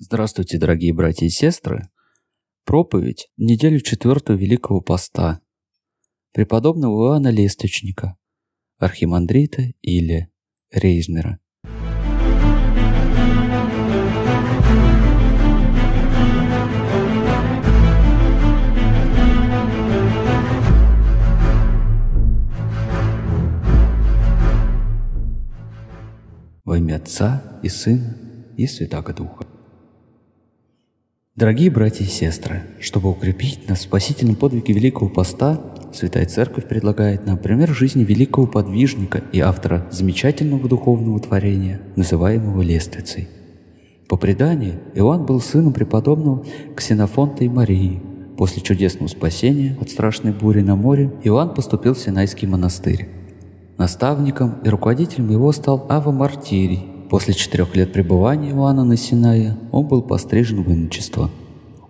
Здравствуйте, дорогие братья и сестры. Проповедь в неделю четвертую Великого Поста преподобного Иоанна Лесточника, архимандрита или Рейзнера. Во имя Отца и Сына и Святаго Духа. Дорогие братья и сестры, чтобы укрепить нас в спасительном подвиге Великого Поста, Святая Церковь предлагает нам пример жизни великого подвижника и автора замечательного духовного творения, называемого Лествицей. По преданию, Иоанн был сыном преподобного Ксенофонта и Марии. После чудесного спасения от страшной бури на море Иоанн поступил в Синайский монастырь. Наставником и руководителем его стал Ава Мартирий, После четырех лет пребывания Иоанна на Синае он был пострижен в иночество.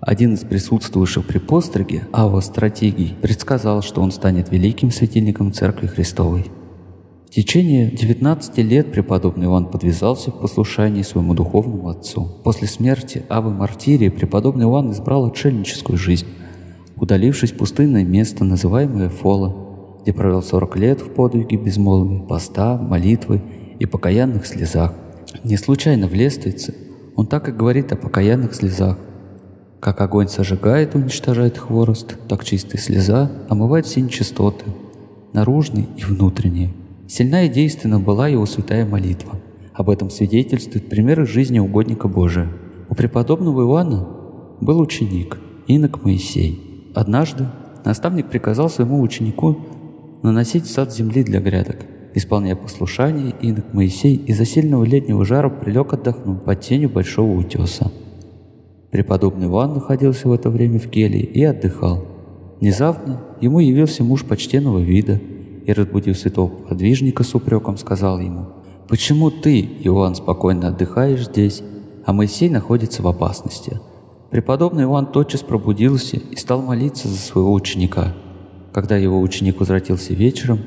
Один из присутствующих при постриге, Ава Стратегий, предсказал, что он станет великим светильником Церкви Христовой. В течение 19 лет преподобный Иоанн подвязался в послушании своему духовному отцу. После смерти Авы Мартирии преподобный Иоанн избрал отшельническую жизнь, удалившись в пустынное место, называемое Фола, где провел 40 лет в подвиге безмолвия, поста, молитвы и покаянных слезах – не случайно в лествице он так и говорит о покаянных слезах. Как огонь сожигает и уничтожает хворост, так чистая слеза омывает все нечистоты, наружные и внутренние. Сильна и действенна была его святая молитва. Об этом свидетельствует пример из жизни угодника Божия. У преподобного Иоанна был ученик, инок Моисей. Однажды наставник приказал своему ученику наносить сад земли для грядок – Исполняя послушание, инок Моисей из-за сильного летнего жара прилег отдохнуть под тенью большого утеса. Преподобный Иван находился в это время в келье и отдыхал. Внезапно ему явился муж почтенного вида и, разбудив святого подвижника с упреком, сказал ему, «Почему ты, Иоанн, спокойно отдыхаешь здесь, а Моисей находится в опасности?» Преподобный Иоанн тотчас пробудился и стал молиться за своего ученика. Когда его ученик возвратился вечером,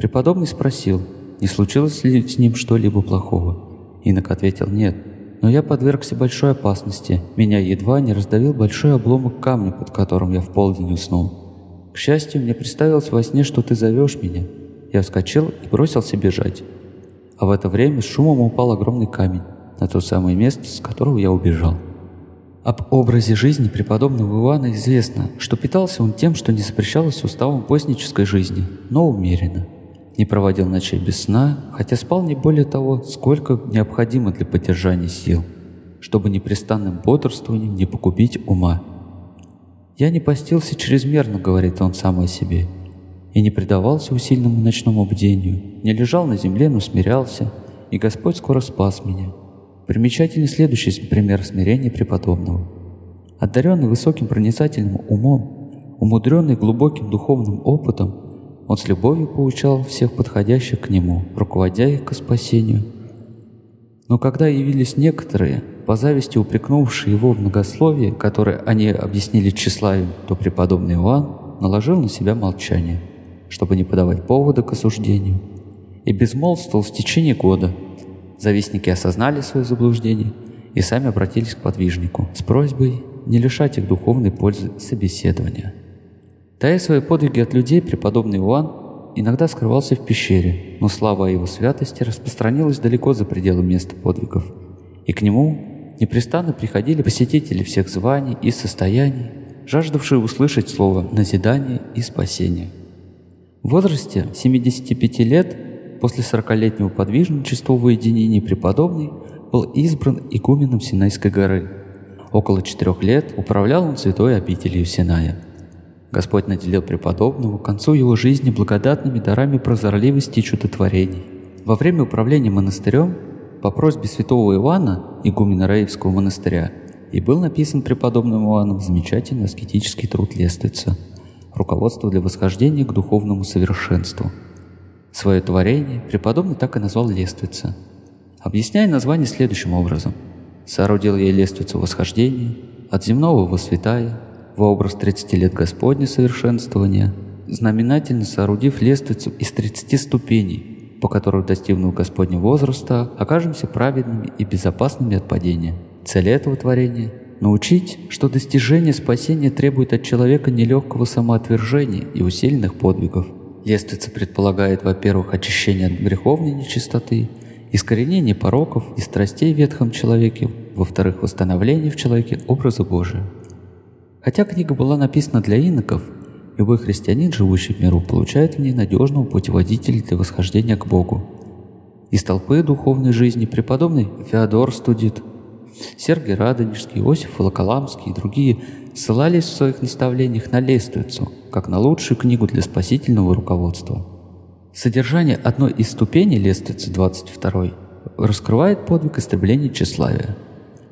Преподобный спросил, не случилось ли с ним что-либо плохого. Инок ответил «нет». Но я подвергся большой опасности. Меня едва не раздавил большой обломок камня, под которым я в полдень уснул. К счастью, мне представилось во сне, что ты зовешь меня. Я вскочил и бросился бежать. А в это время с шумом упал огромный камень на то самое место, с которого я убежал. Об образе жизни преподобного Иоанна известно, что питался он тем, что не запрещалось уставом постнической жизни, но умеренно – не проводил ночей без сна, хотя спал не более того, сколько необходимо для поддержания сил, чтобы непрестанным бодрствованием не погубить ума. «Я не постился чрезмерно», — говорит он сам о себе, «и не предавался усильному ночному бдению, не лежал на земле, но смирялся, и Господь скоро спас меня». Примечательный следующий пример смирения преподобного. Одаренный высоким проницательным умом, умудренный глубоким духовным опытом, он с любовью поучал всех подходящих к нему, руководя их к спасению. Но когда явились некоторые, по зависти упрекнувшие его в многословии, которое они объяснили тщеславием, то преподобный Иоанн наложил на себя молчание, чтобы не подавать повода к осуждению, и безмолвствовал в течение года. Завистники осознали свое заблуждение и сами обратились к подвижнику с просьбой не лишать их духовной пользы собеседования. Тая свои подвиги от людей, преподобный Иоанн иногда скрывался в пещере, но слава о его святости распространилась далеко за пределы места подвигов, и к нему непрестанно приходили посетители всех званий и состояний, жаждавшие услышать слово назидания и спасения. В возрасте 75 лет, после 40-летнего подвижничества в уединении преподобный, был избран игуменом Синайской горы. Около четырех лет управлял он святой обителью Синая – Господь наделил преподобного к концу его жизни благодатными дарами прозорливости и чудотворений. Во время управления монастырем по просьбе святого Ивана, игумена Раевского монастыря, и был написан преподобным Иоанном замечательный аскетический труд Лествица «Руководство для восхождения к духовному совершенству». Свое творение преподобный так и назвал Лествица, объясняя название следующим образом. «Соорудил я лествицу восхождения, от земного восвятая, во образ 30 лет Господня совершенствования, знаменательно соорудив лестницу из 30 ступеней, по которой, достигнув Господня возраста, окажемся праведными и безопасными от падения. Цель этого творения – научить, что достижение спасения требует от человека нелегкого самоотвержения и усиленных подвигов. Лествица предполагает, во-первых, очищение от греховной нечистоты, искоренение пороков и страстей в ветхом человеке, во-вторых, восстановление в человеке образа Божия. Хотя книга была написана для иноков, любой христианин, живущий в миру, получает в ней надежного путеводителя для восхождения к Богу. Из толпы духовной жизни преподобный Феодор Студит, Сергий Радонежский, Иосиф Волоколамский и другие ссылались в своих наставлениях на лествицу, как на лучшую книгу для спасительного руководства. Содержание одной из ступеней лествицы 22 раскрывает подвиг истребления тщеславия.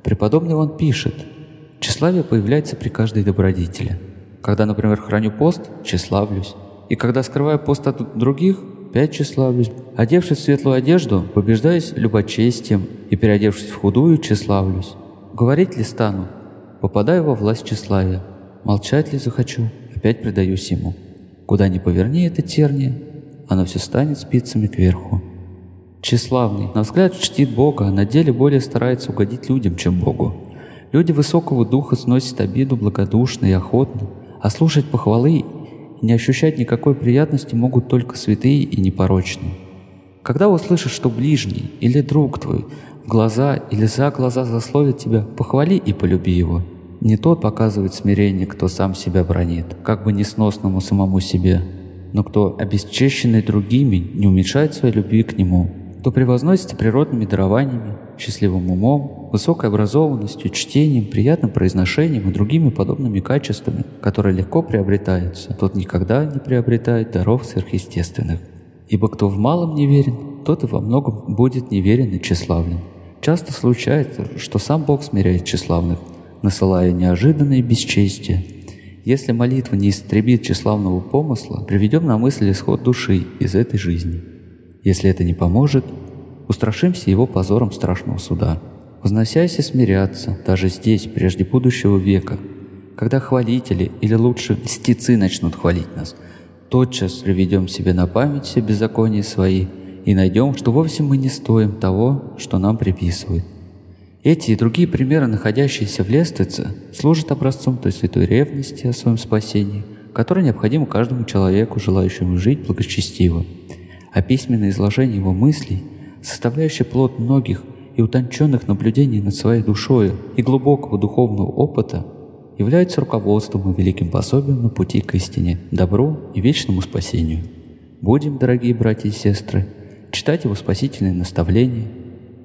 Преподобный он пишет, «Тщеславие появляется при каждой добродетели. Когда, например, храню пост, тщеславлюсь. И когда скрываю пост от других, опять тщеславлюсь. Одевшись в светлую одежду, побеждаюсь любочестием, и переодевшись в худую, тщеславлюсь. Говорить ли стану? Попадаю во власть тщеславия. Молчать ли захочу? Опять предаюсь ему. Куда ни поверни это терния, оно все станет спицами кверху. Тщеславный, на взгляд, чтит Бога, а на деле более старается угодить людям, чем Богу. Люди высокого духа сносят обиду благодушно и охотно, а слушать похвалы и не ощущать никакой приятности могут только святые и непорочные. Когда услышишь, что ближний или друг твой в глаза или за глаза засловит тебя, похвали и полюби его. Не тот показывает смирение, кто сам себя бронит, как бы несносному самому себе, но кто, обесчещенный другими, не уменьшает своей любви к нему, кто превозносится природными дарованиями, счастливым умом, высокой образованностью, чтением, приятным произношением и другими подобными качествами, которые легко приобретаются, тот никогда не приобретает даров сверхъестественных. Ибо кто в малом неверен, тот и во многом будет неверен и тщеславлен. Часто случается, что сам Бог смиряет тщеславных, насылая неожиданные бесчестия. Если молитва не истребит тщеславного помысла, приведем на мысль исход души из этой жизни. Если это не поможет, устрашимся его позором страшного суда. Возносясь и смиряться, даже здесь, прежде будущего века, когда хвалители, или лучше льстецы начнут хвалить нас, тотчас приведем себе на память все беззакония свои и найдем, что вовсе мы не стоим того, что нам приписывают. Эти и другие примеры, находящиеся в лестнице, служат образцом той святой ревности о своем спасении, которая необходима каждому человеку, желающему жить благочестиво. А письменное изложение его мыслей – составляющий плод многих и утонченных наблюдений над своей душою и глубокого духовного опыта, является руководством и великим пособием на пути к истине, добру и вечному спасению. Будем, дорогие братья и сестры, читать его спасительные наставления,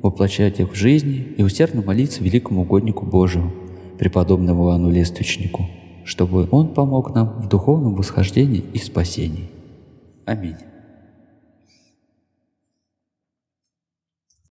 воплощать их в жизни и усердно молиться великому угоднику Божию, преподобному Иоанну Лествичнику, чтобы он помог нам в духовном восхождении и спасении. Аминь.